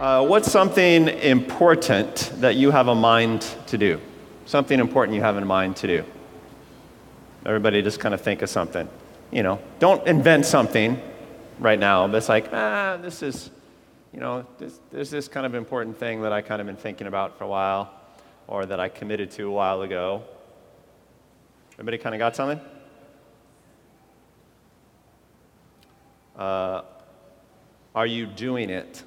Uh, what's something important that you have a mind to do? Something important you have in mind to do. Everybody just kind of think of something. You know, don't invent something right now, it's like, ah, this is, you know, this, there's this kind of important thing that I kind of been thinking about for a while, or that I committed to a while ago. Everybody kind of got something? Uh, are you doing it?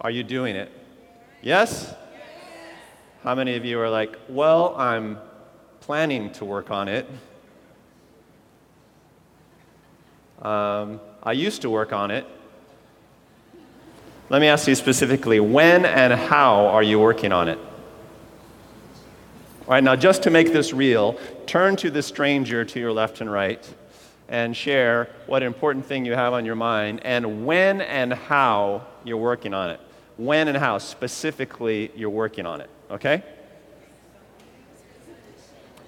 Are you doing it? Yes? How many of you are like, well, I'm planning to work on it? Um, I used to work on it. Let me ask you specifically when and how are you working on it? All right, now just to make this real, turn to the stranger to your left and right and share what important thing you have on your mind and when and how you're working on it. When and how specifically you're working on it, okay?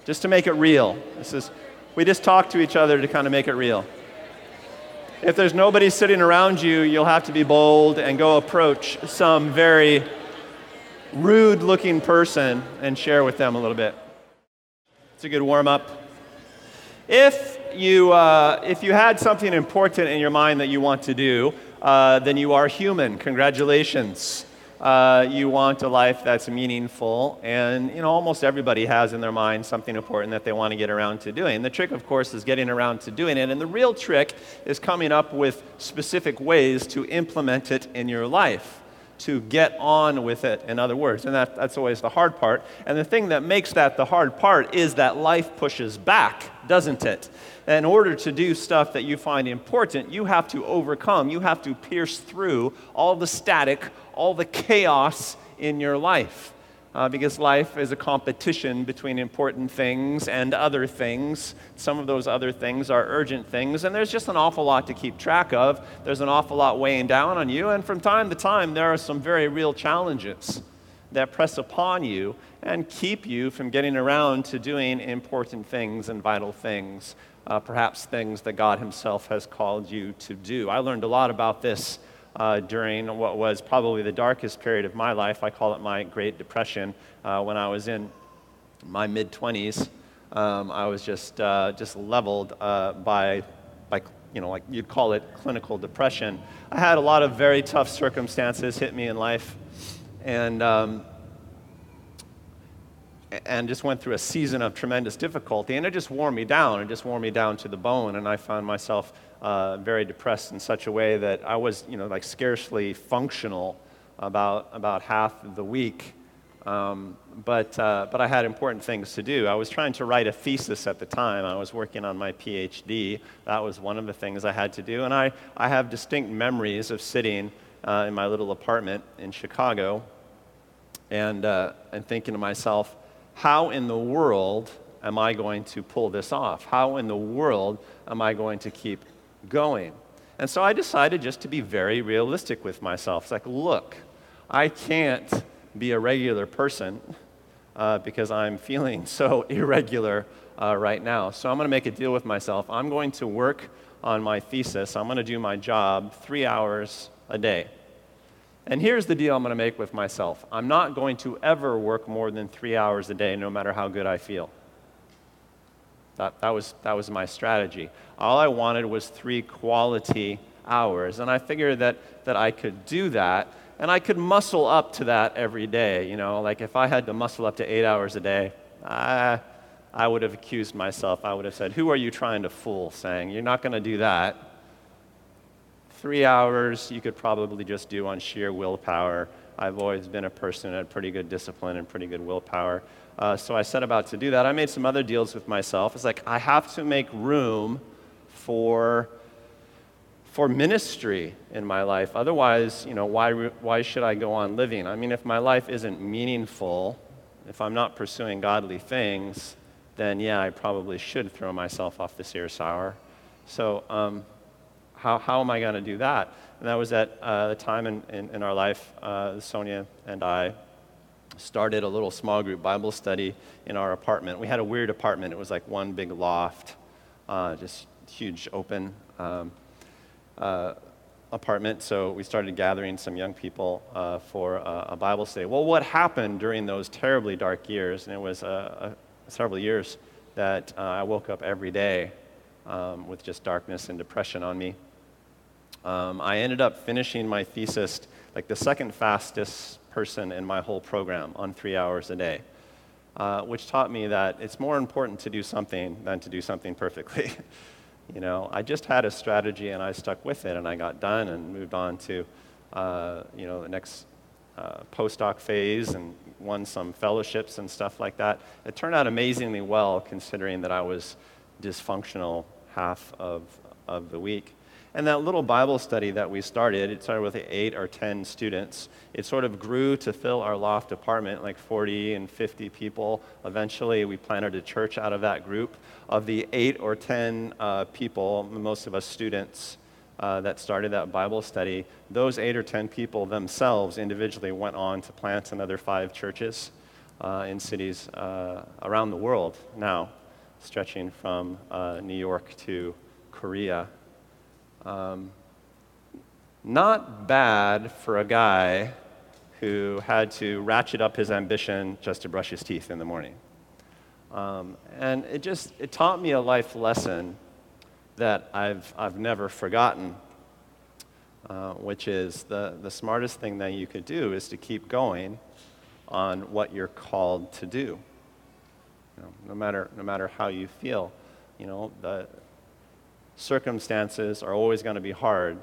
Just to make it real. This is we just talk to each other to kind of make it real. If there's nobody sitting around you, you'll have to be bold and go approach some very rude looking person and share with them a little bit. It's a good warm up. If you, uh, if you had something important in your mind that you want to do, uh, then you are human. Congratulations. Uh, you want a life that's meaningful, and you know almost everybody has in their mind something important that they want to get around to doing. The trick, of course, is getting around to doing it, and the real trick is coming up with specific ways to implement it in your life to get on with it, in other words. And that, that's always the hard part. And the thing that makes that the hard part is that life pushes back, doesn't it? In order to do stuff that you find important, you have to overcome, you have to pierce through all the static, all the chaos in your life uh, because life is a competition between important things and other things. Some of those other things are urgent things, and there's just an awful lot to keep track of. There's an awful lot weighing down on you, and from time to time, there are some very real challenges that press upon you and keep you from getting around to doing important things and vital things, uh, perhaps things that God Himself has called you to do. I learned a lot about this uh, during what was probably the darkest period of my life. I call it my Great Depression. Uh, when I was in my mid 20s, um, I was just, uh, just leveled uh, by, by, you know, like you'd call it clinical depression. I had a lot of very tough circumstances hit me in life, and, um, and just went through a season of tremendous difficulty, and it just wore me down. It just wore me down to the bone, and I found myself uh, very depressed in such a way that I was, you know, like scarcely functional about, about half of the week. Um, but, uh, but I had important things to do. I was trying to write a thesis at the time. I was working on my PhD. That was one of the things I had to do. And I, I have distinct memories of sitting uh, in my little apartment in Chicago and, uh, and thinking to myself, how in the world am I going to pull this off? How in the world am I going to keep going. And so I decided just to be very realistic with myself. It's like, look, I can't be a regular person uh, because I'm feeling so irregular uh, right now. So I'm going to make a deal with myself. I'm going to work on my thesis. I'm going to do my job three hours a day. And here's the deal I'm going to make with myself I'm not going to ever work more than three hours a day, no matter how good I feel. That, that, was, that was my strategy. All I wanted was three quality hours. And I figured that, that I could do that. And I could muscle up to that every day. You know, like if I had to muscle up to eight hours a day, I, I would have accused myself. I would have said, Who are you trying to fool? Saying, You're not going to do that. Three hours you could probably just do on sheer willpower. I've always been a person who had pretty good discipline and pretty good willpower. Uh, so I set about to do that. I made some other deals with myself. It's like I have to make room for, for ministry in my life. Otherwise, you know, why, why should I go on living? I mean, if my life isn't meaningful, if I'm not pursuing godly things, then yeah, I probably should throw myself off the Sears Tower. So, um, how, how am I going to do that? And that was at uh, the time in, in, in our life, uh, Sonia and I started a little small group Bible study in our apartment. We had a weird apartment. It was like one big loft, uh, just huge open. Um, uh, apartment, so we started gathering some young people uh, for a, a, Bible study. Well, what happened during those terribly dark years, and it was uh, several years that I woke up every day um, with just darkness and depression on me. Um, I ended up finishing my thesis like the second fastest person in my whole program on three hours a day, uh, which taught me that it's more important to do something than to do something perfectly. You know, I just had a strategy and I stuck with it and I got done and moved on to, uh, you know, the next uh, postdoc phase and won some fellowships and stuff like that. It turned out amazingly well considering that I was dysfunctional half of, of the week. And that little Bible study that we started, it started with eight or 10 students. It sort of grew to fill our loft apartment, like 40 and 50 people. Eventually, we planted a church out of that group. Of the eight or 10 uh, people, most of us students, uh, that started that Bible study, those eight or 10 people themselves individually went on to plant another five churches uh, in cities uh, around the world now, stretching from uh, New York to Korea um, not bad for a guy who had to ratchet up his ambition just to brush his teeth in the morning. Um, and it just it taught me a life lesson that I've, I've never forgotten, uh, which is the, the smartest thing that you could do is to keep going on what you're called to do. You know, no, matter, no matter how you feel. You know, the, circumstances are always going to be hard,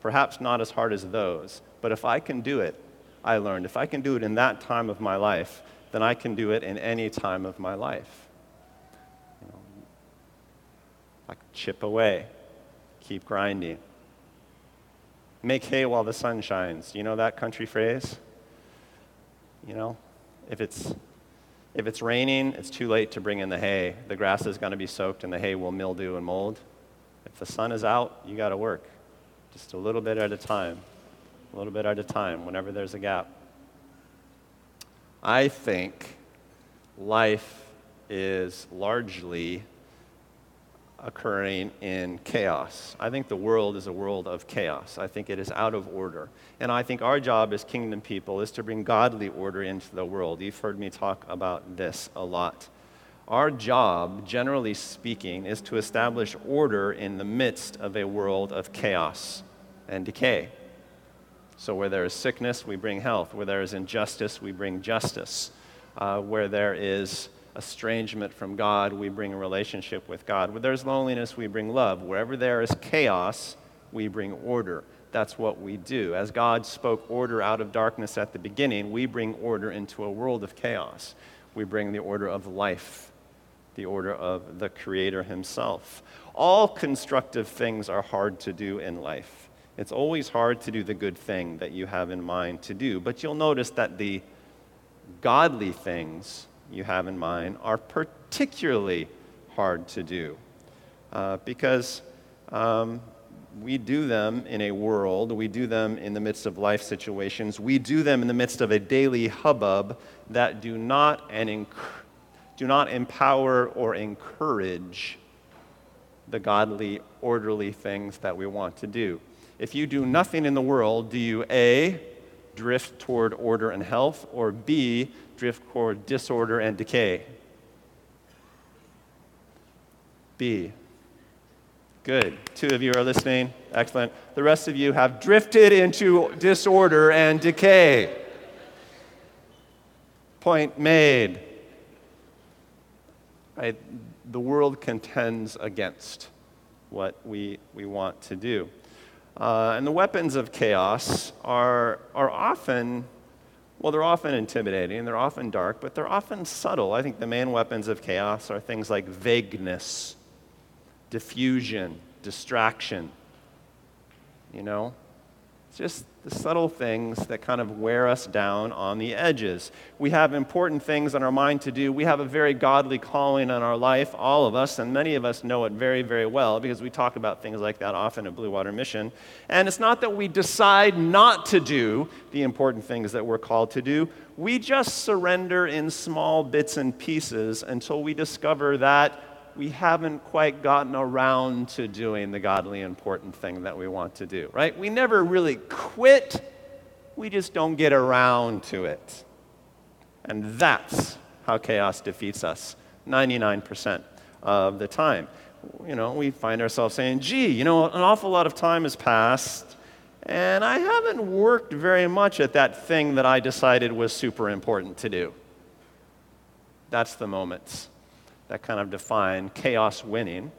perhaps not as hard as those. But if I can do it, I learned, if I can do it in that time of my life, then I can do it in any time of my life. You know, like chip away, keep grinding. Make hay while the sun shines. You know that country phrase? You know, if it's if it's raining, it's too late to bring in the hay. The grass is going to be soaked and the hay will mildew and mold. If the sun is out, you got to work just a little bit at a time, a little bit at a time, whenever there's a gap. I think life is largely occurring in chaos. I think the world is a world of chaos. I think it is out of order. And I think our job as kingdom people is to bring godly order into the world. You've heard me talk about this a lot. Our job, generally speaking, is to establish order in the midst of a world of chaos and decay. So, where there is sickness, we bring health. Where there is injustice, we bring justice. Uh, where there is estrangement from God, we bring a relationship with God. Where there's loneliness, we bring love. Wherever there is chaos, we bring order. That's what we do. As God spoke order out of darkness at the beginning, we bring order into a world of chaos. We bring the order of life the order of the Creator Himself. All constructive things are hard to do in life. It's always hard to do the good thing that you have in mind to do, but you'll notice that the godly things you have in mind are particularly hard to do uh, because um, we do them in a world, we do them in the midst of life situations, we do them in the midst of a daily hubbub that do not and encourage do not empower or encourage the godly, orderly things that we want to do. If you do nothing in the world, do you A, drift toward order and health, or B, drift toward disorder and decay? B. Good. Two of you are listening. Excellent. The rest of you have drifted into disorder and decay. Point made right, the world contends against what we, we want to do. Uh, and the weapons of chaos are, are often, well, they're often intimidating, they're often dark, but they're often subtle. I think the main weapons of chaos are things like vagueness, diffusion, distraction. You know? It's just the subtle things that kind of wear us down on the edges. We have important things on our mind to do. We have a very godly calling on our life, all of us, and many of us know it very, very well because we talk about things like that often at Bluewater Mission. And it's not that we decide not to do the important things that we're called to do, we just surrender in small bits and pieces until we discover that we haven't quite gotten around to doing the godly important thing that we want to do, right? We never really quit, we just don't get around to it. And that's how chaos defeats us 99% of the time. You know, we find ourselves saying, gee, you know, an awful lot of time has passed, and I haven't worked very much at that thing that I decided was super important to do. That's the moments that kind of define chaos winning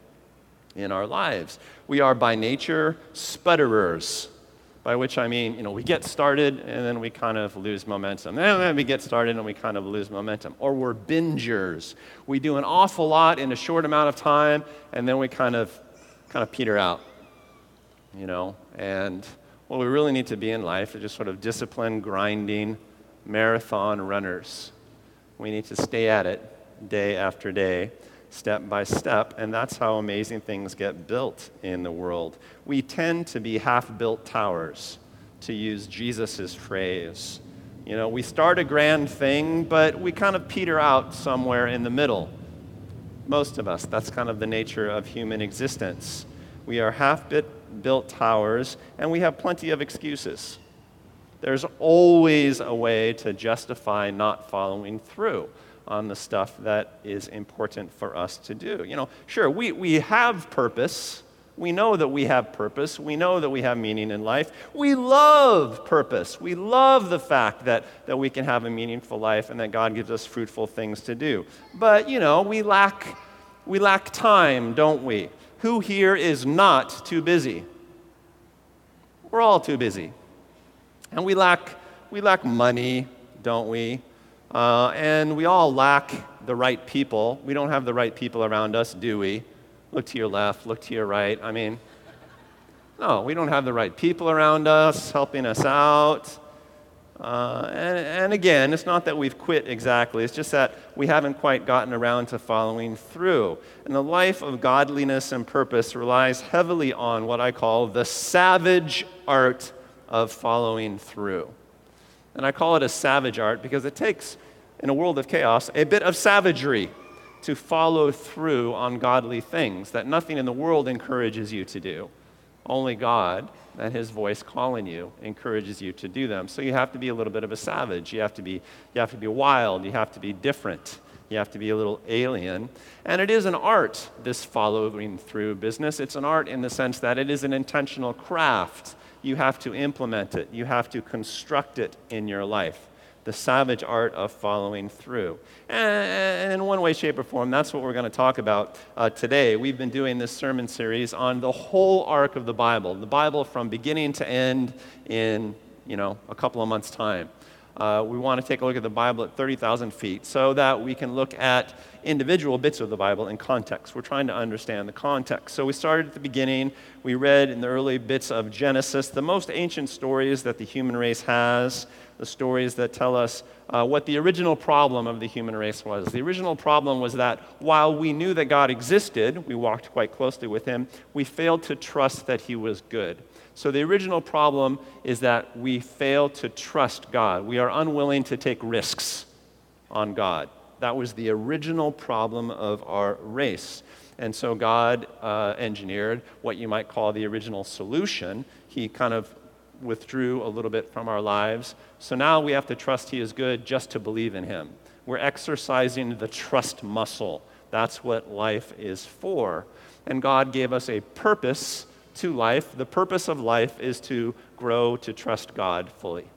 in our lives. We are by nature sputterers, by which I mean, you know, we get started and then we kind of lose momentum. And then we get started and we kind of lose momentum. Or we're bingers. We do an awful lot in a short amount of time and then we kind of kind of peter out. You know, and what we really need to be in life is just sort of disciplined, grinding, marathon runners. We need to stay at it day after day, step by step, and that's how amazing things get built in the world. We tend to be half built towers, to use Jesus' phrase. You know, we start a grand thing, but we kind of peter out somewhere in the middle. Most of us, that's kind of the nature of human existence. We are half built towers, and we have plenty of excuses. There's always a way to justify not following through on the stuff that is important for us to do. You know, sure, we, we have purpose. We know that we have purpose. We know that we have meaning in life. We love purpose. We love the fact that, that we can have a meaningful life and that God gives us fruitful things to do. But, you know, we lack, we lack time, don't we? Who here is not too busy? We're all too busy. And we lack, we lack money, don't we? Uh, and we all lack the right people. We don't have the right people around us, do we? Look to your left, look to your right. I mean, no, we don't have the right people around us helping us out. Uh, and, and, again, it's not that we've quit exactly, it's just that we haven't quite gotten around to following through. And the life of godliness and purpose relies heavily on what I call the savage art of following through. And I call it a savage art because it takes, in a world of chaos, a bit of savagery to follow through on godly things that nothing in the world encourages you to do. Only God and His voice calling you encourages you to do them. So you have to be a little bit of a savage. You have to be, you have to be wild. You have to be different. You have to be a little alien. And it is an art, this following through business. It's an art in the sense that it is an intentional craft you have to implement it, you have to construct it in your life. The savage art of following through. And in one way, shape, or form, that's what we're going to talk about uh, today. We've been doing this sermon series on the whole arc of the Bible, the Bible from beginning to end in, you know, a couple of months' time. Uh, we want to take a look at the Bible at 30,000 feet so that we can look at individual bits of the Bible in context. We're trying to understand the context. So we started at the beginning. We read in the early bits of Genesis the most ancient stories that the human race has, the stories that tell us uh, what the original problem of the human race was. The original problem was that while we knew that God existed, we walked quite closely with Him, we failed to trust that He was good. So the original problem is that we fail to trust God. We are unwilling to take risks on God. That was the original problem of our race. And so God uh, engineered what you might call the original solution. He kind of withdrew a little bit from our lives. So now we have to trust He is good just to believe in Him. We're exercising the trust muscle. That's what life is for. And God gave us a purpose to life. The purpose of life is to grow to trust God fully.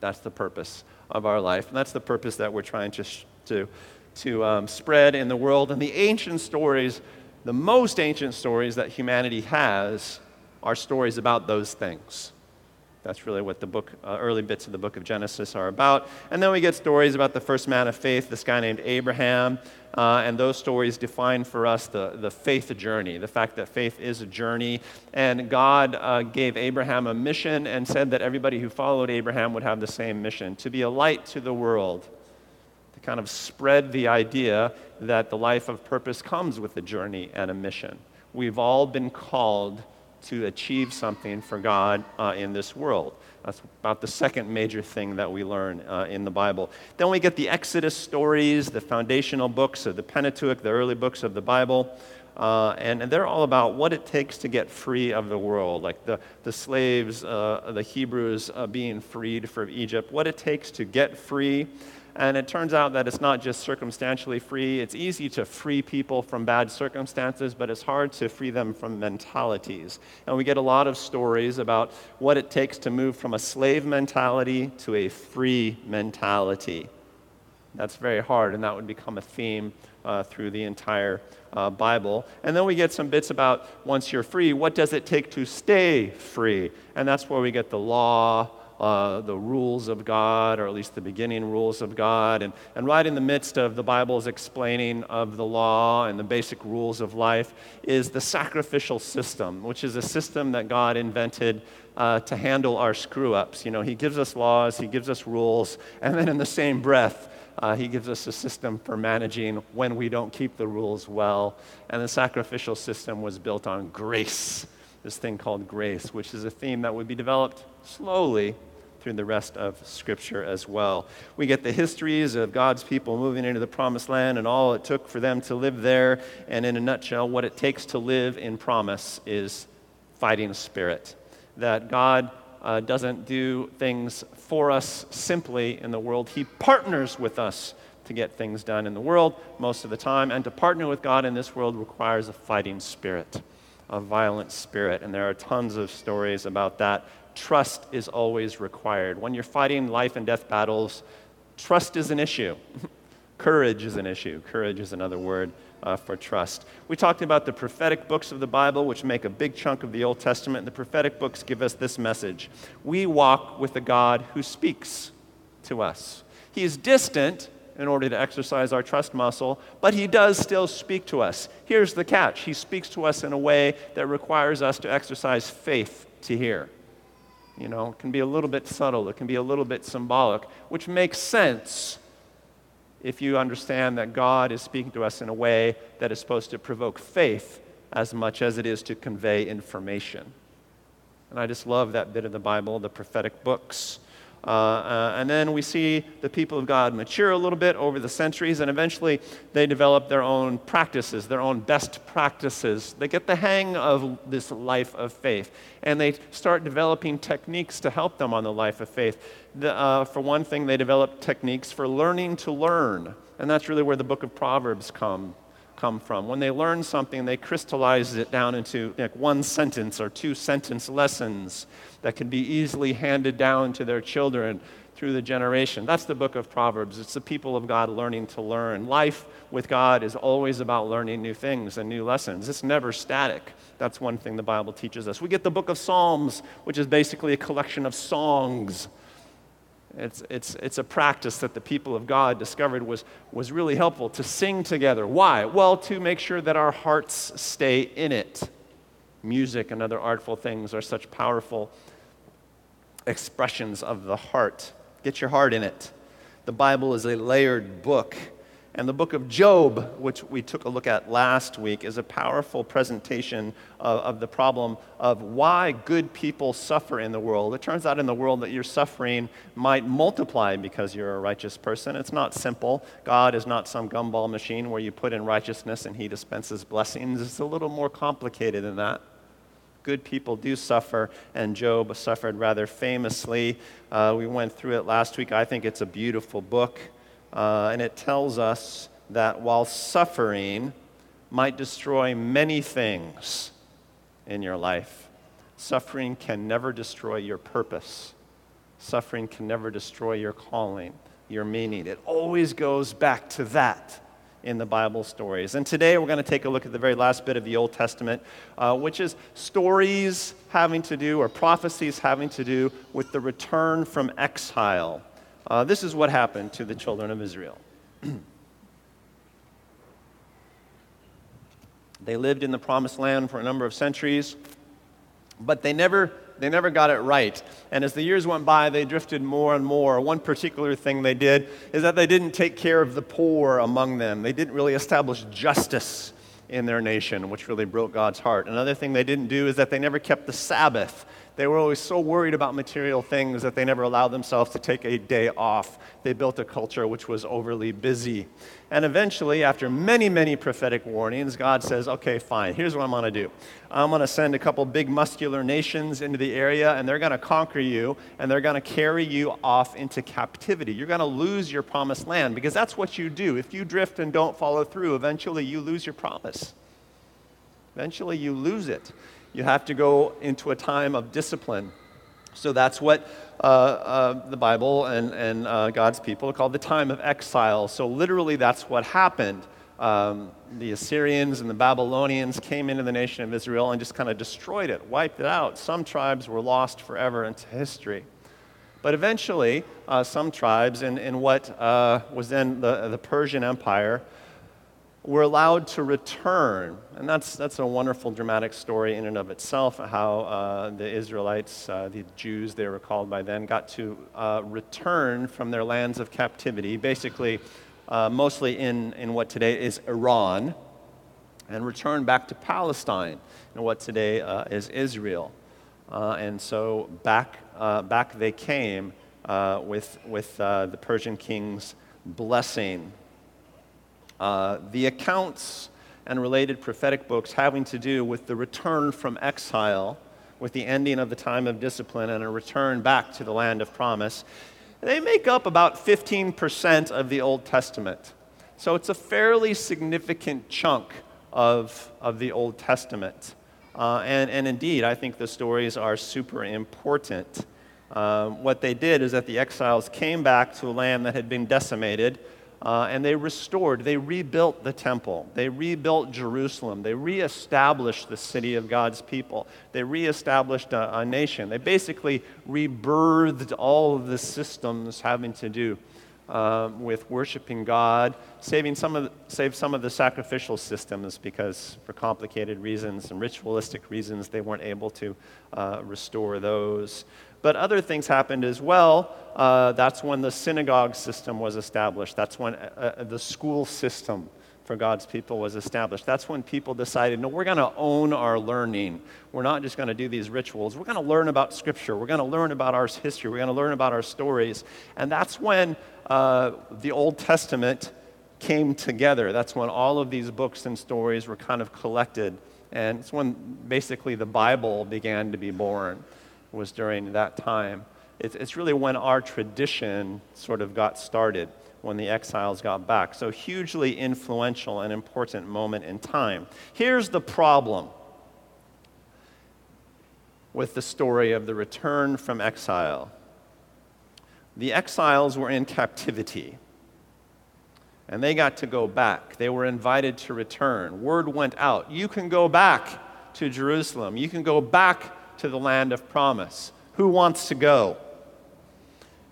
That's the purpose of our life. And that's the purpose that we're trying to, to, to um, spread in the world. And the ancient stories, the most ancient stories that humanity has, are stories about those things. That's really what the book, uh, early bits of the book of Genesis are about. And then we get stories about the first man of faith, this guy named Abraham. Uh, and those stories define for us the, the faith journey, the fact that faith is a journey. And God uh, gave Abraham a mission and said that everybody who followed Abraham would have the same mission to be a light to the world, to kind of spread the idea that the life of purpose comes with a journey and a mission. We've all been called to achieve something for God uh, in this world. That's about the second major thing that we learn uh, in the Bible. Then we get the Exodus stories, the foundational books of the Pentateuch, the early books of the Bible. Uh, and, and, they're all about what it takes to get free of the world, like the, the slaves, uh, the Hebrews uh, being freed from Egypt, what it takes to get free and it turns out that it's not just circumstantially free. It's easy to free people from bad circumstances, but it's hard to free them from mentalities. And we get a lot of stories about what it takes to move from a slave mentality to a free mentality. That's very hard, and that would become a theme uh, through the entire uh, Bible. And then we get some bits about once you're free, what does it take to stay free? And that's where we get the law uh, the rules of God, or at least the beginning rules of God. And, and right in the midst of the Bible's explaining of the law and the basic rules of life is the sacrificial system, which is a system that God invented uh, to handle our screw ups. You know, He gives us laws, He gives us rules, and then in the same breath, uh, he gives us a system for managing when we don't keep the rules well. And the sacrificial system was built on grace, this thing called grace, which is a theme that would be developed slowly through the rest of Scripture as well. We get the histories of God's people moving into the promised land and all it took for them to live there. And in a nutshell, what it takes to live in promise is fighting spirit. That God uh, doesn't do things for us simply in the world, He partners with us to get things done in the world most of the time. And to partner with God in this world requires a fighting spirit, a violent spirit. And there are tons of stories about that trust is always required. When you're fighting life and death battles, trust is an issue. Courage is an issue. Courage is another word uh, for trust. We talked about the prophetic books of the Bible, which make a big chunk of the Old Testament. The prophetic books give us this message We walk with a God who speaks to us. He is distant in order to exercise our trust muscle, but He does still speak to us. Here's the catch He speaks to us in a way that requires us to exercise faith to hear. You know, it can be a little bit subtle, it can be a little bit symbolic, which makes sense if you understand that God is speaking to us in a way that is supposed to provoke faith as much as it is to convey information. And I just love that bit of the Bible, the prophetic books. Uh, uh, and then we see the people of God mature a little bit over the centuries, and eventually they develop their own practices, their own best practices. They get the hang of this life of faith, and they start developing techniques to help them on the life of faith. The, uh, for one thing, they develop techniques for learning to learn, and that's really where the book of Proverbs come come from. When they learn something, they crystallize it down into like one sentence or two sentence lessons that can be easily handed down to their children through the generation. That's the book of Proverbs. It's the people of God learning to learn. Life with God is always about learning new things and new lessons. It's never static. That's one thing the Bible teaches us. We get the book of Psalms, which is basically a collection of songs it's, it's, it's a practice that the people of God discovered was, was really helpful to sing together. Why? Well, to make sure that our hearts stay in it. Music and other artful things are such powerful expressions of the heart. Get your heart in it. The Bible is a layered book and the book of Job, which we took a look at last week, is a powerful presentation of, of, the problem of why good people suffer in the world. It turns out in the world that your suffering might multiply because you're a righteous person. It's not simple. God is not some gumball machine where you put in righteousness and he dispenses blessings. It's a little more complicated than that. Good people do suffer, and Job suffered rather famously. Uh, we went through it last week. I think it's a beautiful book. Uh, and it tells us that while suffering might destroy many things in your life, suffering can never destroy your purpose. Suffering can never destroy your calling, your meaning. It always goes back to that in the Bible stories. And today we're going to take a look at the very last bit of the Old Testament, uh, which is stories having to do, or prophecies having to do, with the return from exile uh, this is what happened to the children of Israel. they lived in the promised land for a number of centuries, but they never, they never got it right. And as the years went by, they drifted more and more. One particular thing they did is that they didn't take care of the poor among them, they didn't really establish justice in their nation, which really broke God's heart. Another thing they didn't do is that they never kept the Sabbath. They were always so worried about material things that they never allowed themselves to take a day off. They built a culture which was overly busy. And eventually, after many, many prophetic warnings, God says, okay, fine, here's what I'm going to do. I'm going to send a couple big muscular nations into the area, and they're going to conquer you, and they're going to carry you off into captivity. You're going to lose your promised land because that's what you do. If you drift and don't follow through, eventually you lose your promise. Eventually you lose it you have to go into a time of discipline. So that's what uh, uh, the Bible and, and uh, God's people call the time of exile. So literally, that's what happened. Um, the Assyrians and the Babylonians came into the nation of Israel and just kind of destroyed it, wiped it out. Some tribes were lost forever into history. But eventually, uh, some tribes in, in what uh, was then the, the Persian Empire were allowed to return. And that's, that's a wonderful dramatic story in and of itself, how uh, the Israelites, uh, the Jews they were called by then, got to uh, return from their lands of captivity, basically, uh, mostly in, in what today is Iran, and return back to Palestine, in what today uh, is Israel. Uh, and so back, back they came with, with the Persian king's blessing uh, the accounts and related prophetic books having to do with the return from exile, with the ending of the time of discipline and a return back to the land of promise, they make up about 15% of the Old Testament. So it's a fairly significant chunk of, of the Old Testament. Uh, and, and indeed, I think the stories are super important. Um, what they did is that the exiles came back to a land that had been decimated uh, and they restored, they rebuilt the temple. They rebuilt Jerusalem. They reestablished the city of God's people. They reestablished a, a nation. They basically rebirthed all of the systems having to do uh, with worshiping God, saving some of the, save some of the sacrificial systems because, for complicated reasons and ritualistic reasons, they weren't able to uh, restore those. But other things happened as well. Uh, that's when the synagogue system was established. That's when uh, uh the school system for God's people was established. That's when people decided, no, we're going to own our learning. We're not just going to do these rituals. We're going to learn about Scripture. We're going to learn about our history. We're going to learn about our stories. And that's when uh, the Old Testament came together. That's when all of these books and stories were kind of collected. And it's when basically the Bible began to be born was during that time. It's, it's really when our tradition sort of got started, when the exiles got back. So, hugely influential and important moment in time. Here's the problem with the story of the return from exile the exiles were in captivity. And they got to go back. They were invited to return. Word went out you can go back to Jerusalem. You can go to the land of promise. Who wants to go?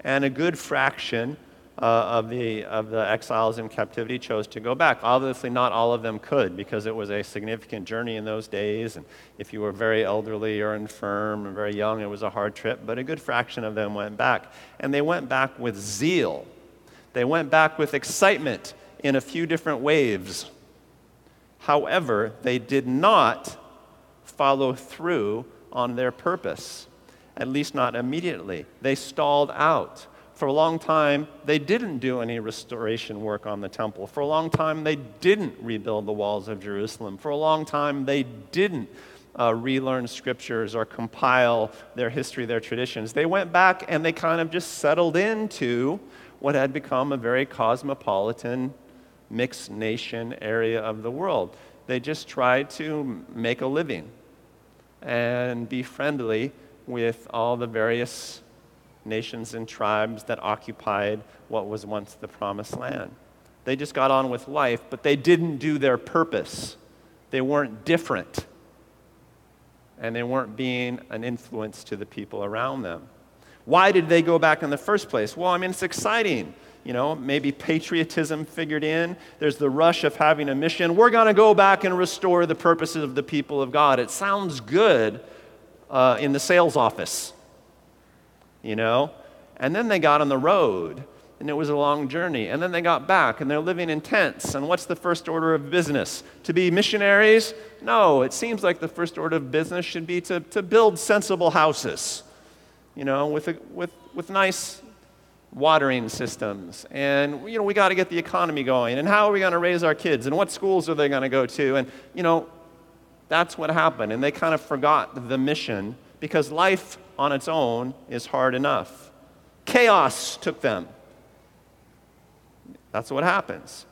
And a good fraction uh, of, the, of the exiles in captivity chose to go back. Obviously, not all of them could because it was a significant journey in those days. And if you were very elderly or infirm and very young, it was a hard trip. But a good fraction of them went back. And they went back with zeal, they went back with excitement in a few different waves. However, they did not follow through on their purpose, at least not immediately. They stalled out. For a long time, they didn't do any restoration work on the temple. For a long time, they didn't rebuild the walls of Jerusalem. For a long time, they didn't uh, relearn scriptures or compile their history, their traditions. They went back and they kind of just settled into what had become a very cosmopolitan, mixed nation area of the world. They just tried to make a living and be friendly with all the various nations and tribes that occupied what was once the promised land. They just got on with life, but they didn't do their purpose. They weren't different. And they weren't being an influence to the people around them. Why did they go back in the first place? Well, I mean, it's exciting you know, maybe patriotism figured in. There's the rush of having a mission. We're going to go back and restore the purposes of the people of God. It sounds good uh, in the sales office, you know? And then they got on the road and it was a long journey. And then they got back and they're living in tents. And what's the first order of business? To be missionaries? No, it seems like the first order of business should be to, to build sensible houses, you know, with, a, with, with nice watering systems. And, you know, we got to get the economy going. And how are we going to raise our kids? And what schools are they going to go to? And, you know, that's what happened. And they kind of forgot the mission because life on its own is hard enough. Chaos took them. That's what happens.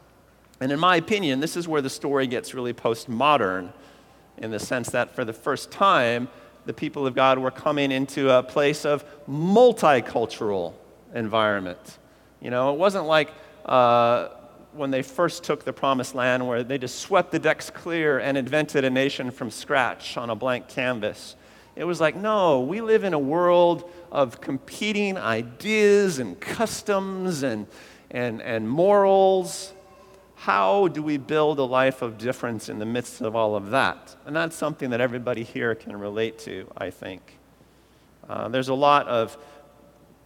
And in my opinion, this is where the story gets really postmodern in the sense that for the first time, the people of God were coming into a place of multicultural environment. You know, it wasn't like uh, when they first took the promised land where they just swept the decks clear and invented a nation from scratch on a blank canvas. It was like, no, we live in a world of competing ideas and customs and and, and morals. How do we build a life of difference in the midst of all of that? And that's something that everybody here can relate to, I think. Uh, there's a lot of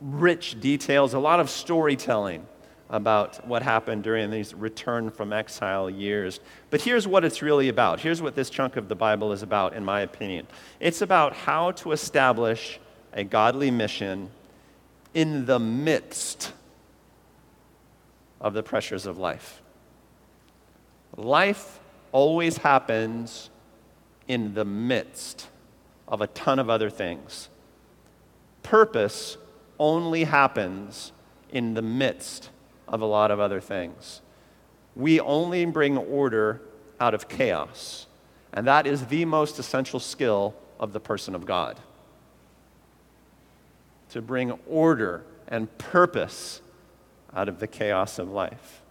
rich details, a lot of storytelling about what happened during these return from exile years. But here's what it's really about. Here's what this chunk of the Bible is about, in my opinion it's about how to establish a godly mission in the midst of the pressures of life. Life always happens in the midst of a ton of other things. Purpose only happens in the midst of a lot of other things. We only bring order out of chaos, and that is the most essential skill of the person of God. To bring order and purpose out of the chaos of life.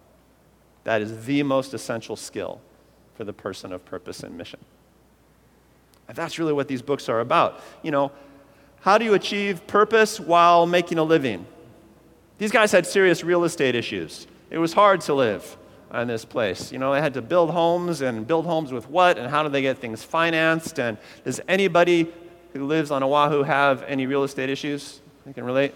That is the most essential skill for the person of purpose and mission. And that's really what these books are about. You know, how do you achieve purpose while making a living? These guys had serious real estate issues. It was hard to live in this place. You know, they had to build homes and build homes with what and how do they get things financed? And does anybody who lives on Oahu have any real estate issues? They can relate?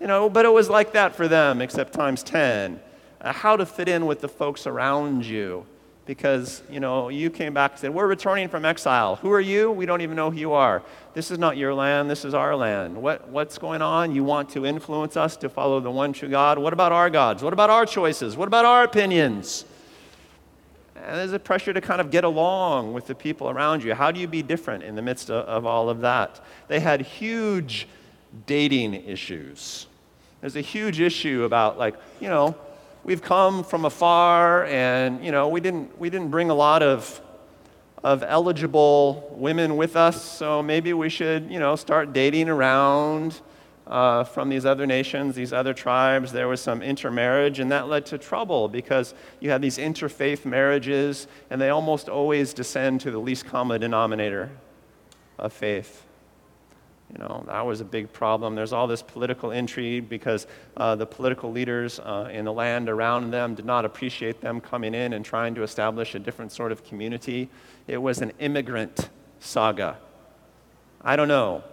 You know, but it was like that for them, except times 10. Uh, how to fit in with the folks around you. Because, you know, you came back and said, We're returning from exile. Who are you? We don't even know who you are. This is not your land, this is our land. What, what's going on? You want to influence us to follow the one true God? What about our gods? What about our choices? What about our opinions? And there's a pressure to kind of get along with the people around you. How do you be different in the midst of, of all of that? They had huge dating issues. There's a huge issue about, like, you know, we've come from afar and, you know, we didn't, we didn't bring a lot of, of eligible women with us, so maybe we should, you know, start dating around uh, from these other nations, these other tribes. There was some intermarriage, and that led to trouble because you have these interfaith marriages, and they almost always descend to the least common denominator of faith. You know, that was a big problem. There's all this political intrigue because uh, the political leaders uh, in the land around them did not appreciate them coming in and trying to establish a different sort of community. It was an immigrant saga. I don't know.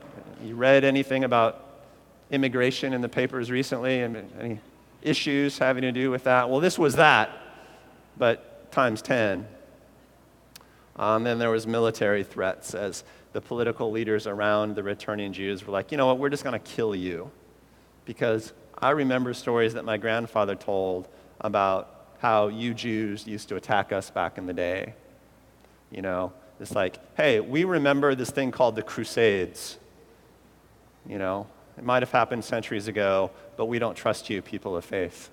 You read anything about immigration in the papers recently and any issues having to do with that? Well, this was that, but times 10. Um, then there was military threats as the political leaders around the returning Jews were like, you know what, we're just going to kill you. Because I remember stories that my grandfather told about how you Jews used to attack us back in the day. You know, it's like, hey, we remember this thing called the Crusades. You know, it might have happened centuries ago, but we don't trust you, people of faith.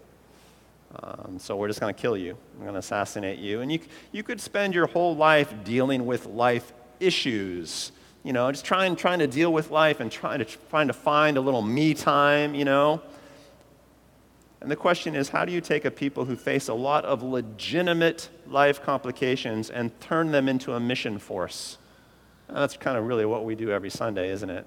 Um, so we're just going to kill you. We're going to assassinate you. And you, you could spend your whole life dealing with life issues. You know, just trying, trying to deal with life and trying to, trying to find a little me time, you know. And the question is how do you take a people who face a lot of legitimate life complications and turn them into a mission force? And that's kind of really what we do every Sunday, isn't it?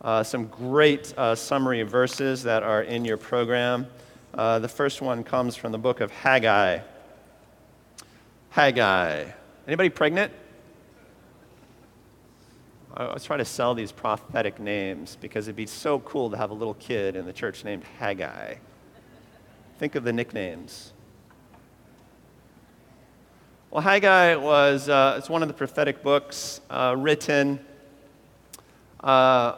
Uh, some great uh, summary verses that are in your program. Uh, the first one comes from the book of Haggai. Haggai. Anybody pregnant? I was trying to sell these prophetic names because it'd be so cool to have a little kid in the church named Haggai. Think of the nicknames. Well, Haggai was uh, it's one of the prophetic books uh, written uh,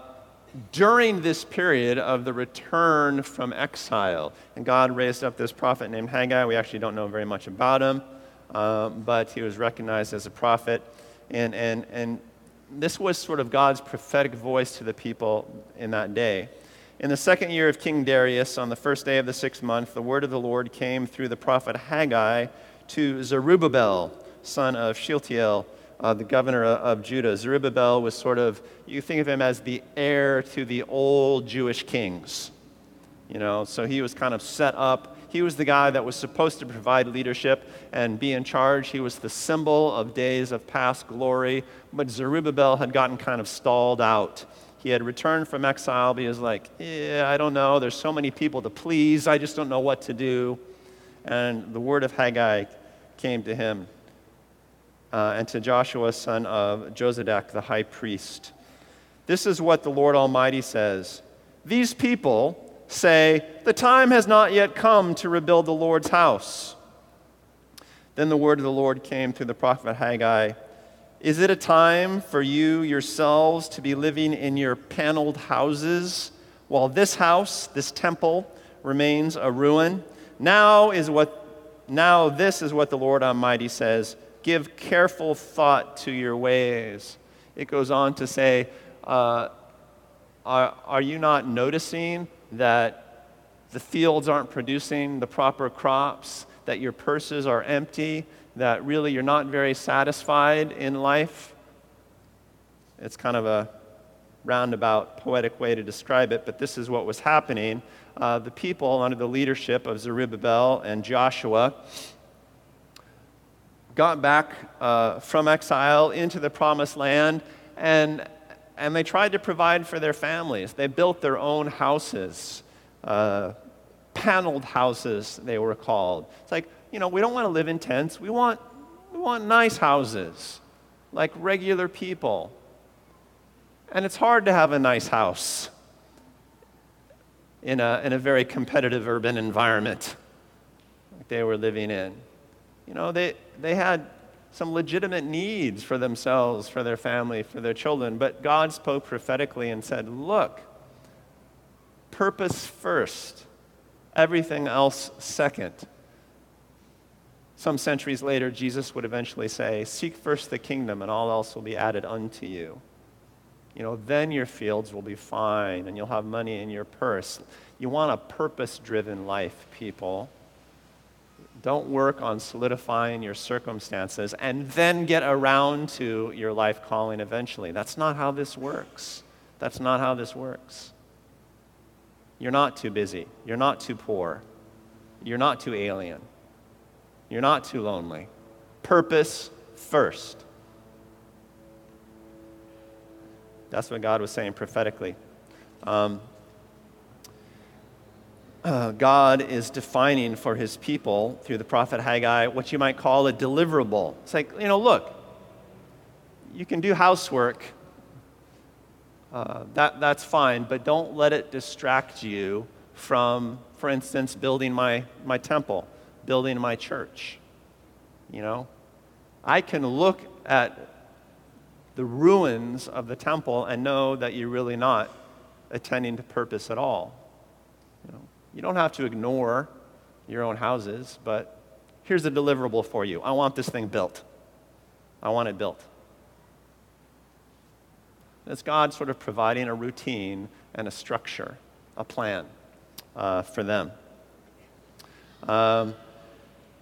during this period of the return from exile. And God raised up this prophet named Haggai. We actually don't know very much about him, um, but he was recognized as a prophet. And, and, and this was sort of God's prophetic voice to the people in that day. In the second year of King Darius, on the first day of the sixth month, the word of the Lord came through the prophet Haggai to Zerubbabel, son of Shealtiel, uh, the governor of Judah. Zerubbabel was sort of, you think of him as the heir to the old Jewish kings. You know, so he was kind of set up. He was the guy that was supposed to provide leadership and be in charge. He was the symbol of days of past glory. But Zerubbabel had gotten kind of stalled out. He had returned from exile, but he was like, Yeah, I don't know. There's so many people to please. I just don't know what to do. And the word of Haggai came to him uh, and to Joshua, son of Jozadak, the high priest. This is what the Lord Almighty says These people say, The time has not yet come to rebuild the Lord's house. Then the word of the Lord came through the prophet Haggai Is it a time for you yourselves to be living in your paneled houses while this house, this temple, remains a ruin? Now is what now this is what the Lord Almighty says give careful thought to your ways. It goes on to say, uh, are, are you not noticing that the fields aren't producing the proper crops, that your purses are empty, that really you're not very satisfied in life? It's kind of a roundabout poetic way to describe it, but this is what was happening. Uh, the people, under the leadership of Zerubbabel and Joshua, got back uh, from exile into the promised land, and, and they tried to provide for their families. They built their own houses, uh, paneled houses, they were called. It's like, you know, we don't want to live in tents, we want, we want nice houses, like regular people. And it's hard to have a nice house in a, in a very competitive urban environment like they were living in. You know, they, they had some legitimate needs for themselves, for their family, for their children, but God spoke prophetically and said, Look, purpose first, everything else second. Some centuries later, Jesus would eventually say, Seek first the kingdom, and all else will be added unto you. You know, then your fields will be fine, and you'll have money in your purse. You want a purpose driven life, people. Don't work on solidifying your circumstances and then get around to your life calling eventually. That's not how this works. That's not how this works. You're not too busy. You're not too poor. You're not too alien. You're not too lonely. Purpose first. That's what God was saying prophetically. Um, uh, God is defining for his people through the prophet Haggai what you might call a deliverable. It's like, you know, look, you can do housework, uh, that, that's fine, but don't let it distract you from, for instance, building my, my temple, building my church. You know, I can look at the ruins of the temple and know that you're really not attending to purpose at all. You don't have to ignore your own houses, but here's a deliverable for you. I want this thing built. I want it built. It's God sort of providing a routine and a structure, a plan uh, for them. Um,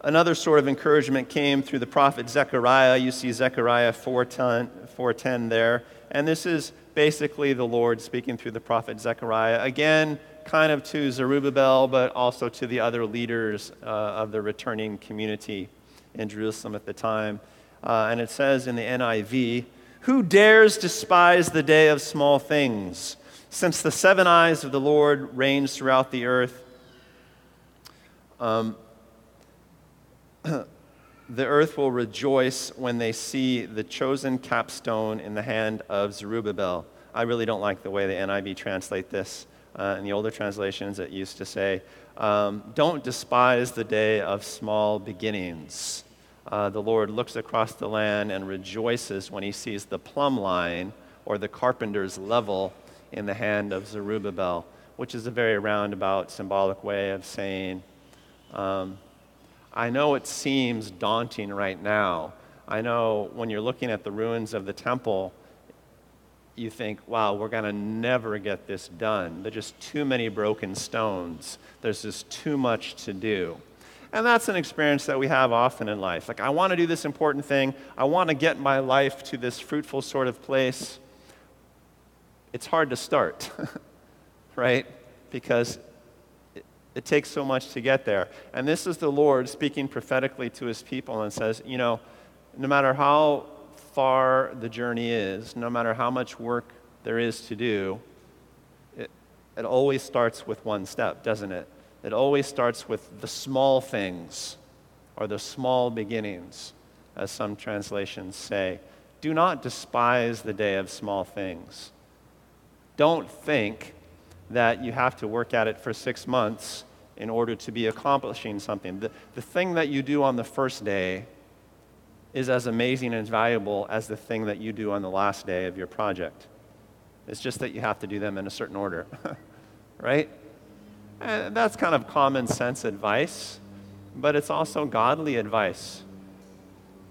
another sort of encouragement came through the prophet Zechariah. You see Zechariah 4:10, 4:10 there. And this is basically the Lord speaking through the prophet Zechariah. Again, kind of to Zerubbabel, but also to the other leaders uh, of the returning community in Jerusalem at the time. Uh, and it says in the NIV, Who dares despise the day of small things? Since the seven eyes of the Lord range throughout the earth. Um, the earth will rejoice when they see the chosen capstone in the hand of Zerubbabel. I really don't like the way the NIV translate this. Uh, in the older translations, it used to say, um, Don't despise the day of small beginnings. Uh, the Lord looks across the land and rejoices when he sees the plumb line or the carpenter's level in the hand of Zerubbabel, which is a very roundabout, symbolic way of saying, um, I know it seems daunting right now. I know when you're looking at the ruins of the temple, you think, wow, we're going to never get this done. There's just too many broken stones. There's just too much to do. And that's an experience that we have often in life. Like, I want to do this important thing. I want to get my life to this fruitful sort of place. It's hard to start, right? Because it takes so much to get there. And this is the Lord speaking prophetically to his people and says, you know, no matter how far the journey is, no matter how much work there is to do, it, it always starts with one step, doesn't it? It always starts with the small things or the small beginnings, as some translations say. Do not despise the day of small things. Don't think that you have to work at it for six months in order to be accomplishing something. The, the thing that you do on the first day is as amazing and valuable as the thing that you do on the last day of your project. It's just that you have to do them in a certain order, right? And that's kind of common sense advice, but it's also godly advice.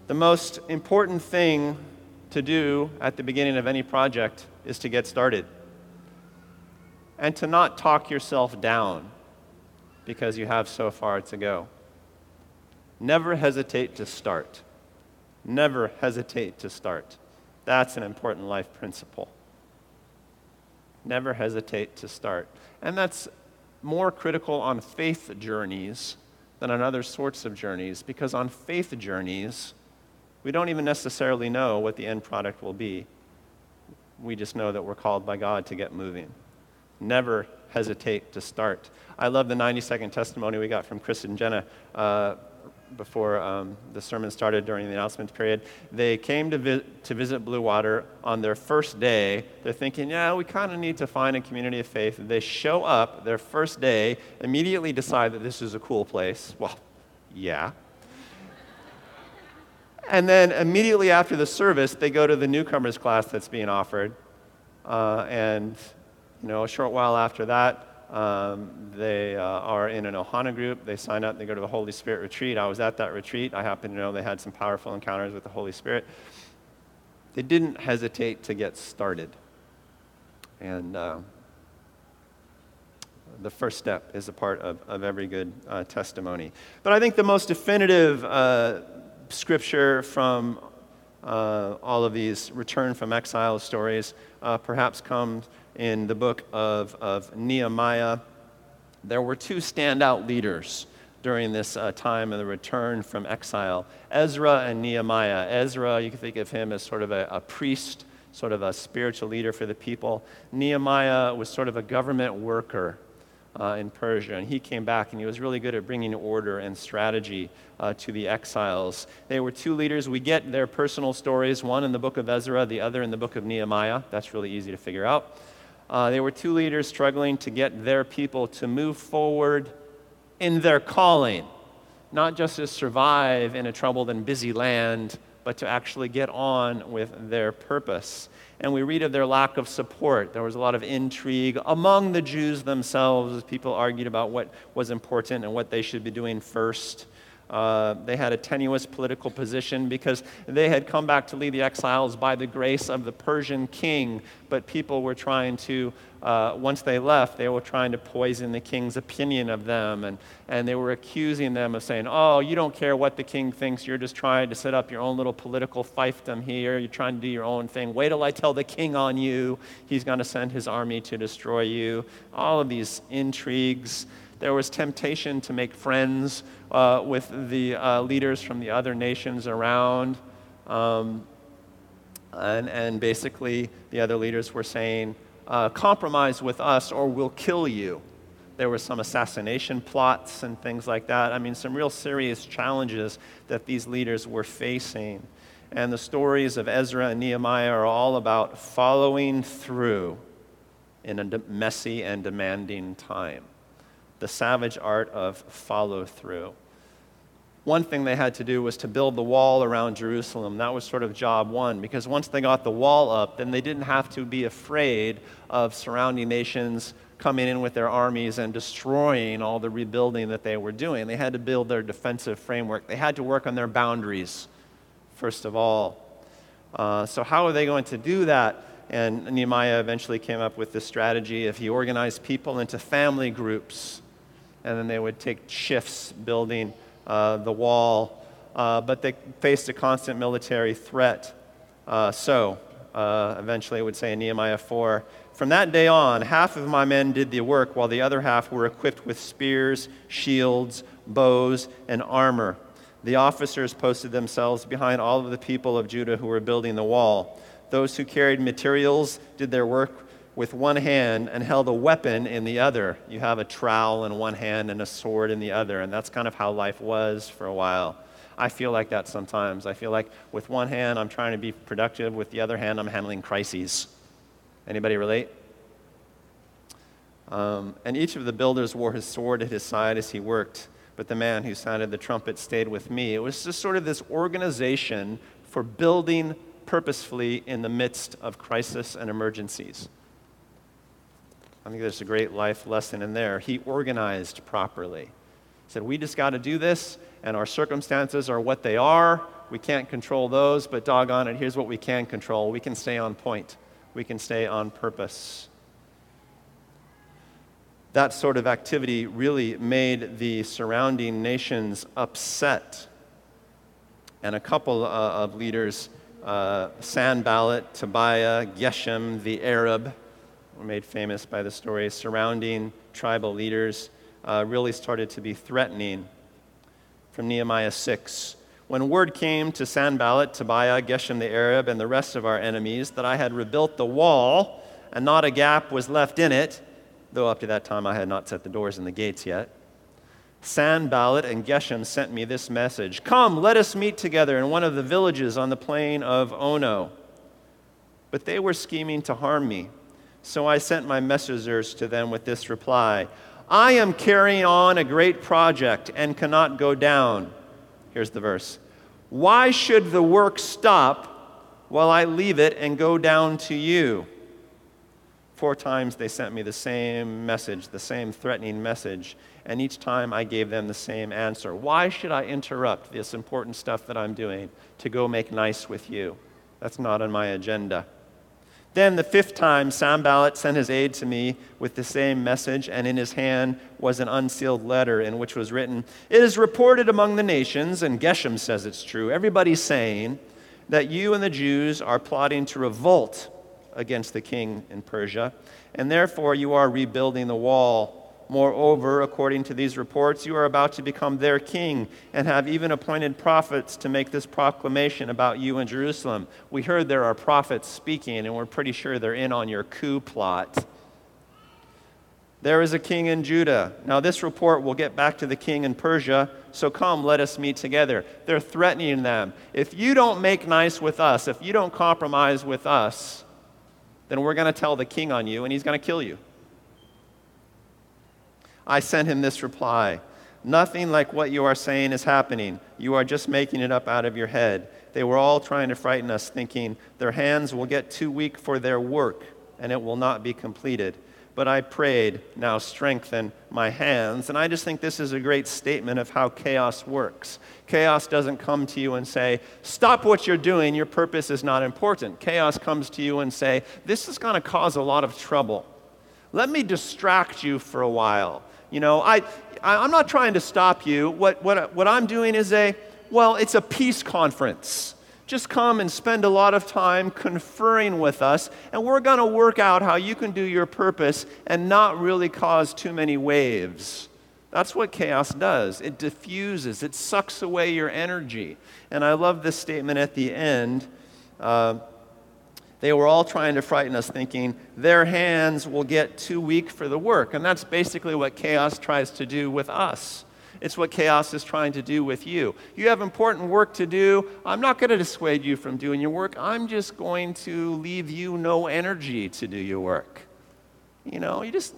The most important thing to do at the beginning of any project is to get started and to not talk yourself down because you have so far to go. Never hesitate to start. Never hesitate to start. That's an important life principle. Never hesitate to start. And that's more critical on faith journeys than on other sorts of journeys because on faith journeys, we don't even necessarily know what the end product will be. We just know that we're called by God to get moving. Never hesitate to start. I love the 90 second testimony we got from Chris and Jenna uh, before um, the sermon started during the announcements period. They came to, vi- to visit Bluewater on their first day. They're thinking, yeah, we kind of need to find a community of faith. They show up their first day, immediately decide that this is a cool place. Well, yeah. and then immediately after the service, they go to the newcomers class that's being offered. Uh, and you know, a short while after that, um, they uh, are in an Ohana group. They sign up, they go to the Holy Spirit retreat. I was at that retreat. I happen to know they had some powerful encounters with the Holy Spirit. They didn't hesitate to get started. And uh, the first step is a part of, of every good uh, testimony. But I think the most definitive uh, scripture from uh, all of these return from exile stories uh, perhaps comes in the book of, of Nehemiah. There were two standout leaders during this uh, time of the return from exile Ezra and Nehemiah. Ezra, you can think of him as sort of a, a priest, sort of a spiritual leader for the people. Nehemiah was sort of a government worker. Uh, in Persia. And he came back and he was really good at bringing order and strategy uh, to the exiles. They were two leaders. We get their personal stories, one in the book of Ezra, the other in the book of Nehemiah. That's really easy to figure out. Uh, they were two leaders struggling to get their people to move forward in their calling, not just to survive in a troubled and busy land, but to actually get on with their purpose. And we read of their lack of support. There was a lot of intrigue among the Jews themselves people argued about what was important and what they should be doing first. Uh, they had a tenuous political position because they had come back to lead the exiles by the grace of the Persian king, but people were trying to, uh, once they left, they were trying to poison the king's opinion of them, and, and they were accusing them of saying, Oh, you don't care what the king thinks, you're just trying to set up your own little political fiefdom here, you're trying to do your own thing. Wait till I tell the king on you, he's going to send his army to destroy you. All of these intrigues. There was temptation to make friends uh, with the uh, leaders from the other nations around. Um, and, and, basically, the other leaders were saying, uh, compromise with us or we'll kill you. There were some assassination plots and things like that. I mean, some real serious challenges that these leaders were facing. And the stories of Ezra and Nehemiah are all about following through in a messy and demanding time. The savage art of follow through. One thing they had to do was to build the wall around Jerusalem. That was sort of job one, because once they got the wall up, then they didn't have to be afraid of surrounding nations coming in with their armies and destroying all the rebuilding that they were doing. They had to build their defensive framework, they had to work on their boundaries, first of all. Uh, so, how are they going to do that? And Nehemiah eventually came up with this strategy if he organized people into family groups, and then they would take shifts building uh, the wall. Uh, but they faced a constant military threat. Uh, so, uh, eventually, it would say in Nehemiah 4 From that day on, half of my men did the work, while the other half were equipped with spears, shields, bows, and armor. The officers posted themselves behind all of the people of Judah who were building the wall. Those who carried materials did their work with one hand and held a weapon in the other. You have a trowel in one hand and a sword in the other, and that's kind of how life was for a while. I feel like that sometimes. I feel like with one hand I'm trying to be productive, with the other hand I'm handling crises. Anybody relate? Um, and each of the builders wore his sword at his side as he worked, but the man who sounded the trumpet stayed with me. It was just sort of this organization for building purposefully in the midst of crisis and emergencies. I think there's a great life lesson in there. He organized properly. He said, We just got to do this, and our circumstances are what they are. We can't control those, but doggone it, here's what we can control. We can stay on point, we can stay on purpose. That sort of activity really made the surrounding nations upset. And a couple uh, of leaders, uh, Sanballat, Tobiah, Geshem, the Arab, were made famous by the story surrounding tribal leaders, uh, really started to be threatening. From Nehemiah 6. When word came to Sanballat, Tobiah, Geshem the Arab, and the rest of our enemies that I had rebuilt the wall and not a gap was left in it, though up to that time I had not set the doors and the gates yet, Sanballat and Geshem sent me this message Come, let us meet together in one of the villages on the plain of Ono. But they were scheming to harm me. So I sent my messengers to them with this reply I am carrying on a great project and cannot go down. Here's the verse Why should the work stop while I leave it and go down to you? Four times they sent me the same message, the same threatening message, and each time I gave them the same answer. Why should I interrupt this important stuff that I'm doing to go make nice with you? That's not on my agenda. Then the fifth time, Sanballat sent his aide to me with the same message, and in his hand was an unsealed letter in which was written, It is reported among the nations, and Geshem says it's true, everybody's saying that you and the Jews are plotting to revolt against the king in Persia, and therefore you are rebuilding the wall Moreover, according to these reports, you are about to become their king and have even appointed prophets to make this proclamation about you in Jerusalem. We heard there are prophets speaking, and we're pretty sure they're in on your coup plot. There is a king in Judah. Now, this report will get back to the king in Persia, so come, let us meet together. They're threatening them. If you don't make nice with us, if you don't compromise with us, then we're going to tell the king on you, and he's going to kill you. I sent him this reply Nothing like what you are saying is happening. You are just making it up out of your head. They were all trying to frighten us, thinking their hands will get too weak for their work and it will not be completed. But I prayed, now strengthen my hands. And I just think this is a great statement of how chaos works. Chaos doesn't come to you and say, Stop what you're doing, your purpose is not important. Chaos comes to you and say, This is going to cause a lot of trouble. Let me distract you for a while. You know, I, I'm not trying to stop you. What, what, what I'm doing is a, well, it's a peace conference. Just come and spend a lot of time conferring with us, and we're going to work out how you can do your purpose and not really cause too many waves. That's what chaos does. It diffuses, it sucks away your energy. And I love this statement at the end. Uh, They were all trying to frighten us, thinking their hands will get too weak for the work. And that's basically what chaos tries to do with us. It's what chaos is trying to do with you. You have important work to do. I'm not going to dissuade you from doing your work. I'm just going to leave you no energy to do your work. You know, you just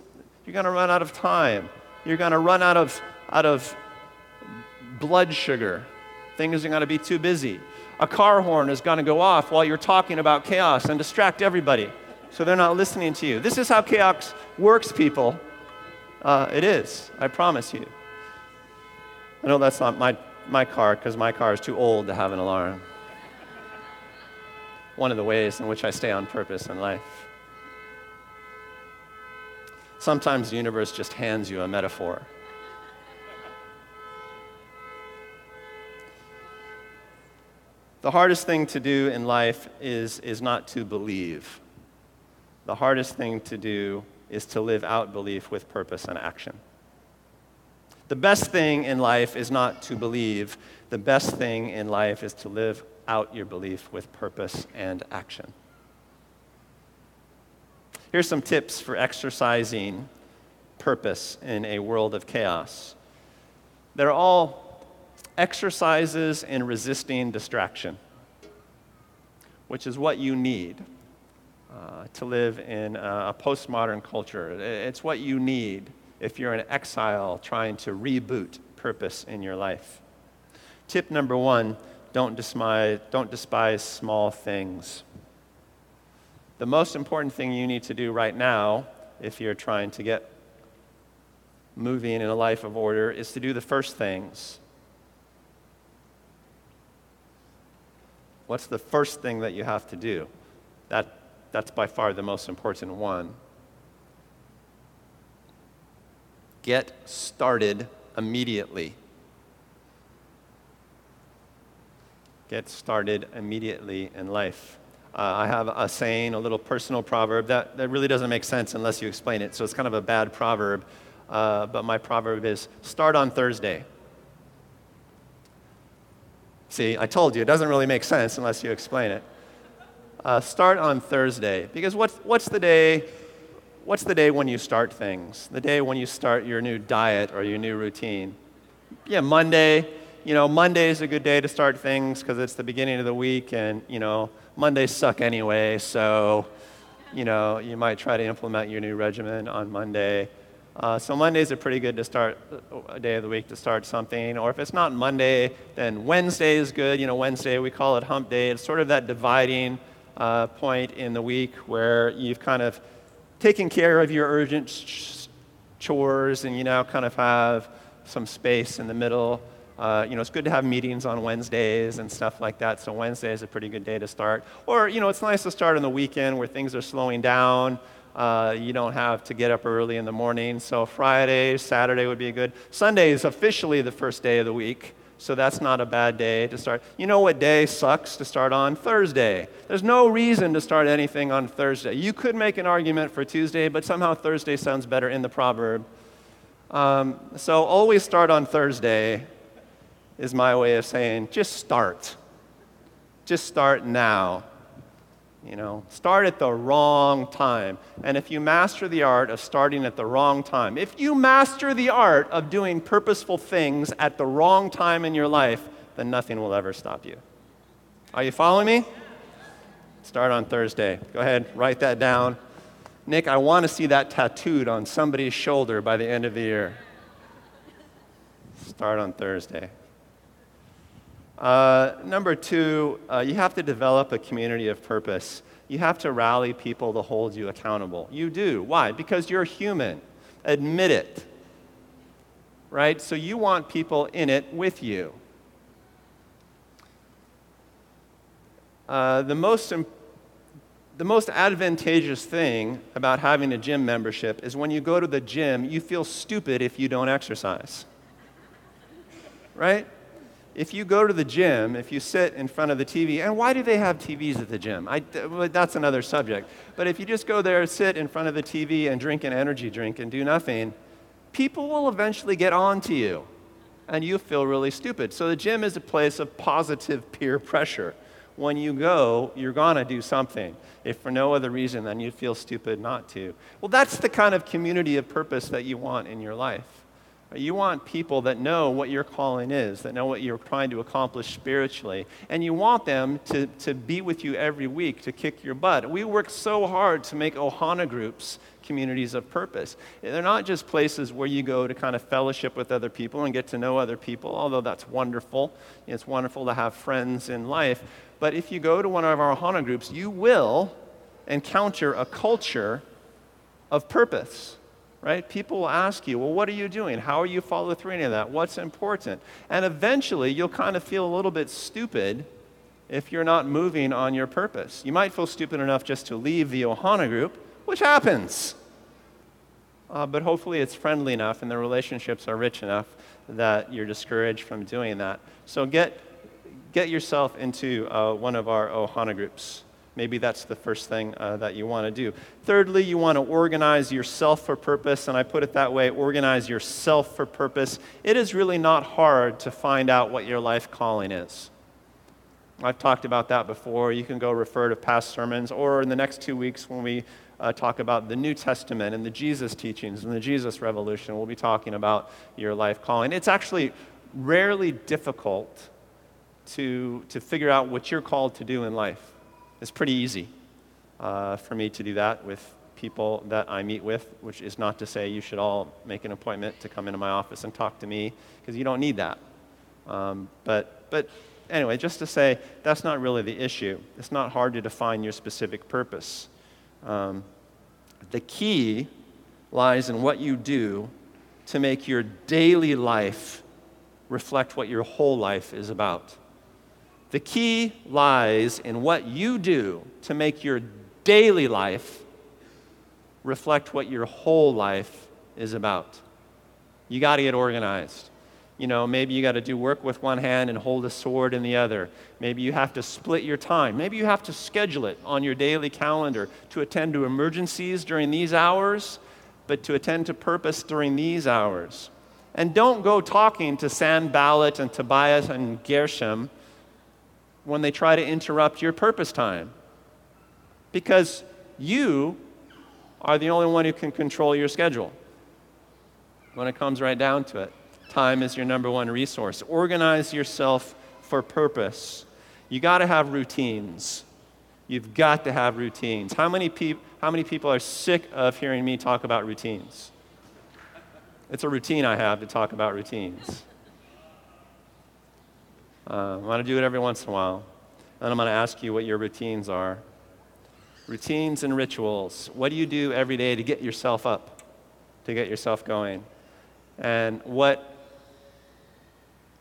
you're going to run out of time. You're going to run out of out of blood sugar. Things are going to be too busy a car horn is going to go off while you're talking about chaos and distract everybody so they're not listening to you. This is how chaos works, people. Uh, it is, I promise you. I know that's not my, my car because my car is too old to have an alarm. One of the ways in which I stay on purpose in life. Sometimes the universe just hands you a metaphor. The hardest thing to do in life is, is not to believe. The hardest thing to do is to live out belief with purpose and action. The best thing in life is not to believe. The best thing in life is to live out your belief with purpose and action. Here's some tips for exercising purpose in a world of chaos. They're all exercises in resisting distraction, which is what you need uh, to live in a, a postmodern culture. It's what you need if you're an exile trying to reboot purpose in your life. Tip number one don't despise, don't despise small things. The most important thing you need to do right now, if you're trying to get moving in a life of order, is to do the first things What's the first thing that you have to do? That, that's by far the most important one. Get started immediately. Get started immediately in life. Uh, I have a saying, a little personal proverb that, that really doesn't make sense unless you explain it. So it's kind of a bad proverb. Uh, but my proverb is start on Thursday. See, I told you, it doesn't really make sense unless you explain it. Uh, start on Thursday, because what's, what's the day? What's the day when you start things? The day when you start your new diet or your new routine? Yeah, Monday. You know, Monday is a good day to start things because it's the beginning of the week, and you know, Mondays suck anyway. So, you know, you might try to implement your new regimen on Monday. Uh, so Mondays are pretty good to start uh, a day of the week to start something. Or if it's not Monday, then Wednesday is good. You know, Wednesday we call it hump day. It's sort of that dividing uh, point in the week where you've kind of taken care of your urgent ch- chores and you now kind of have some space in the middle. Uh, you know, it's good to have meetings on Wednesdays and stuff like that. So Wednesday is a pretty good day to start. Or, you know, it's nice to start on the weekend where things are slowing down. Uh, you don't have to get up early in the morning. So Friday, Saturday would be good. Sunday is officially the first day of the week. So that's not a bad day to start. You know what day sucks to start on? Thursday. There's no reason to start anything on Thursday. You could make an argument for Tuesday, but somehow Thursday sounds better in the proverb. Um, so always start on Thursday is my way of saying just start. Just start now. You know, start at the wrong time. And if you master the art of starting at the wrong time, if you master the art of doing purposeful things at the wrong time in your life, then nothing will ever stop you. Are you following me? Start on Thursday. Go ahead, write that down. Nick, I want to see that tattooed on somebody's shoulder by the end of the year. Start on Thursday. Uh, number two, uh, you have to develop a community of purpose. You have to rally people to hold you accountable. You do. Why? Because you're human. Admit it. Right? So you want people in it with you. Uh, the, most, the most advantageous thing about having a gym membership is when you go to the gym, you feel stupid if you don't exercise. Right? If you go to the gym, if you sit in front of the TV, and why do they have TVs at the gym? I, that's another subject. But if you just go there, sit in front of the TV, and drink an energy drink and do nothing, people will eventually get on to you, and you feel really stupid. So the gym is a place of positive peer pressure when you go, you're to do something. If for no other reason than you feel stupid not to. Well, that's the kind of community of purpose that you want in your life. You want people that know what your calling is, that know what you're trying to accomplish spiritually, and you want them to, to be with you every week to kick your butt. We work so hard to make Ohana groups communities of purpose. They're not just places where you go to kind of fellowship with other people and get to know other people, although that's wonderful. It's wonderful to have friends in life. But if you go to one of our Ohana groups, you will encounter a culture of purpose right? People will ask you, well, what are you doing? How are you following through any of that? What's important? And eventually, you'll kind of feel a little bit stupid if you're not moving on your purpose. You might feel stupid enough just to leave the Ohana group, which happens. Uh, but hopefully, it's friendly enough and the relationships are rich enough that you're discouraged from doing that. So get, get yourself into uh, one of our Ohana groups. Maybe that's the first thing uh, that you want to do. Thirdly, you want to organize yourself for purpose, and I put it that way organize yourself for purpose. It is really not hard to find out what your life calling is. I've talked about that before. You can go refer to past sermons, or in the next two weeks when we uh, talk about the New Testament and the Jesus teachings and the Jesus revolution, we'll be talking about your life calling. It's actually rarely difficult to, to figure out what you're called to do in life. It's pretty easy uh, for me to do that with people that I meet with, which is not to say you should all make an appointment to come into my office and talk to me, because you don't need that. Um, but, but anyway, just to say that's not really the issue. It's not hard to define your specific purpose. Um, the key lies in what you do to make your daily life reflect what your whole life is about. The key lies in what you do to make your daily life reflect what your whole life is about. You got to get organized. You know, maybe you got to do work with one hand and hold a sword in the other. Maybe you have to split your time. Maybe you have to schedule it on your daily calendar to attend to emergencies during these hours, but to attend to purpose during these hours. And don't go talking to Sanballat and Tobias and Geshem when they try to interrupt your purpose time. Because you are the only one who can control your schedule when it comes right down to it. Time is your number one resource. Organize yourself for purpose. You got to have routines. You've got to have routines. How many, peop- how many people are sick of hearing me talk about routines? It's a routine I have to talk about routines. Uh, I'm going to do it every once in a while. And I'm going to ask you what your routines are. Routines and rituals. What do you do every day to get yourself up, to get yourself going? And what,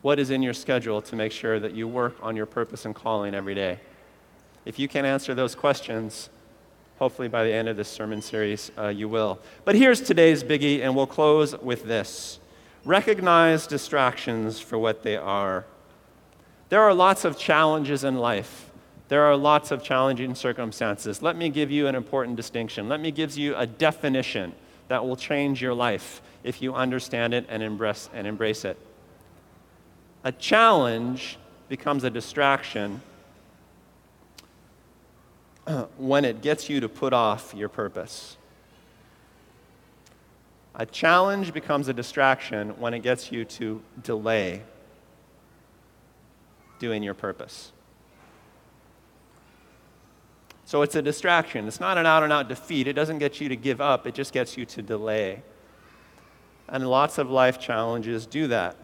what is in your schedule to make sure that you work on your purpose and calling every day? If you can answer those questions, hopefully by the end of this sermon series, uh, you will. But here's today's biggie, and we'll close with this recognize distractions for what they are. There are lots of challenges in life. There are lots of challenging circumstances. Let me give you an important distinction. Let me give you a definition that will change your life if you understand it and embrace, and embrace it. A challenge becomes a distraction when it gets you to put off your purpose. A challenge becomes a distraction when it gets you to delay doing your purpose. So it's a distraction. It's not an out and out defeat. It doesn't get you to give up, it just gets you to delay. And lots of life challenges do that.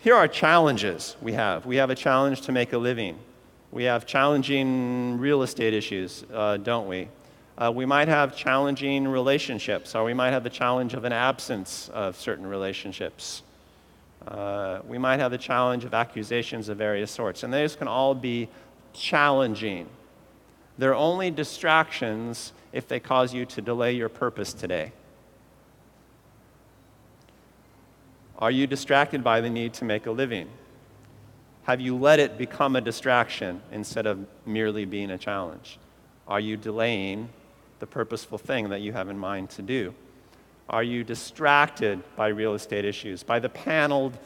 Here are challenges we have. We have a challenge to make a living. We have challenging real estate issues, uh, don't we? Uh, we might have challenging relationships, or we might have the challenge of an absence of certain relationships. Uh, we might have the challenge of accusations of various sorts, and those can all be challenging. They're only distractions if they cause you to delay your purpose today. Are you distracted by the need to make a living? Have you let it become a distraction instead of merely being a challenge? Are you delaying the purposeful thing that you have in mind to do? Are you distracted by real estate issues, by the paneled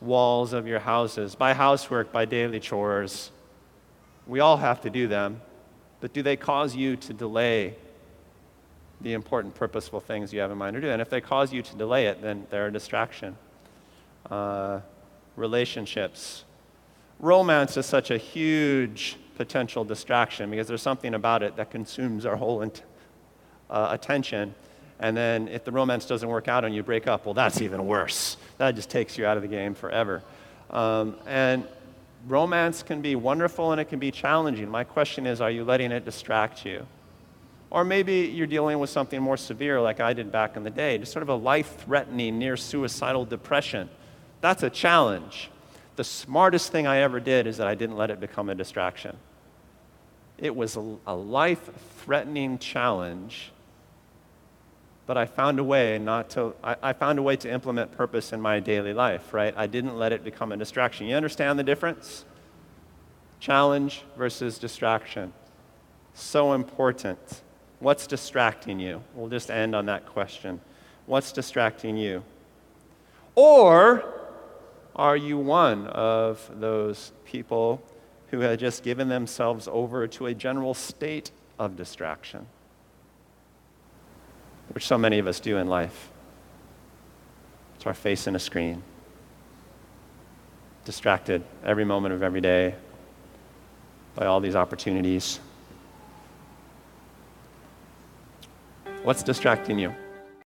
walls of your houses, by housework, by daily chores. We all have to do them, but do they cause you to delay the important, purposeful things you have in mind to do? And if they cause you to delay it, then they're a distraction. Uh, relationships. Romance is such a huge potential distraction because there's something about it that consumes our whole uh, attention. And then if the romance doesn't work out and you break up, well, that's even worse. That just takes you out of the game forever. Um, and romance can be wonderful and it can be challenging. My question is are you letting it distract you? Or maybe you're dealing with something more severe, like I did back in the day, just sort of a life threatening, near suicidal depression. That's a challenge. The smartest thing I ever did is that I didn't let it become a distraction. It was a, life threatening challenge, but I found a way not to, I, I found a way to implement purpose in my daily life, right? I didn't let it become a distraction. You understand the difference? Challenge versus distraction. So important. What's distracting you? We'll just end on that question. What's distracting you? Or are you one of those people who had just given themselves over to a general state of distraction, which so many of us do in life. It's our face in a screen, distracted every moment of every day by all these opportunities. What's distracting you?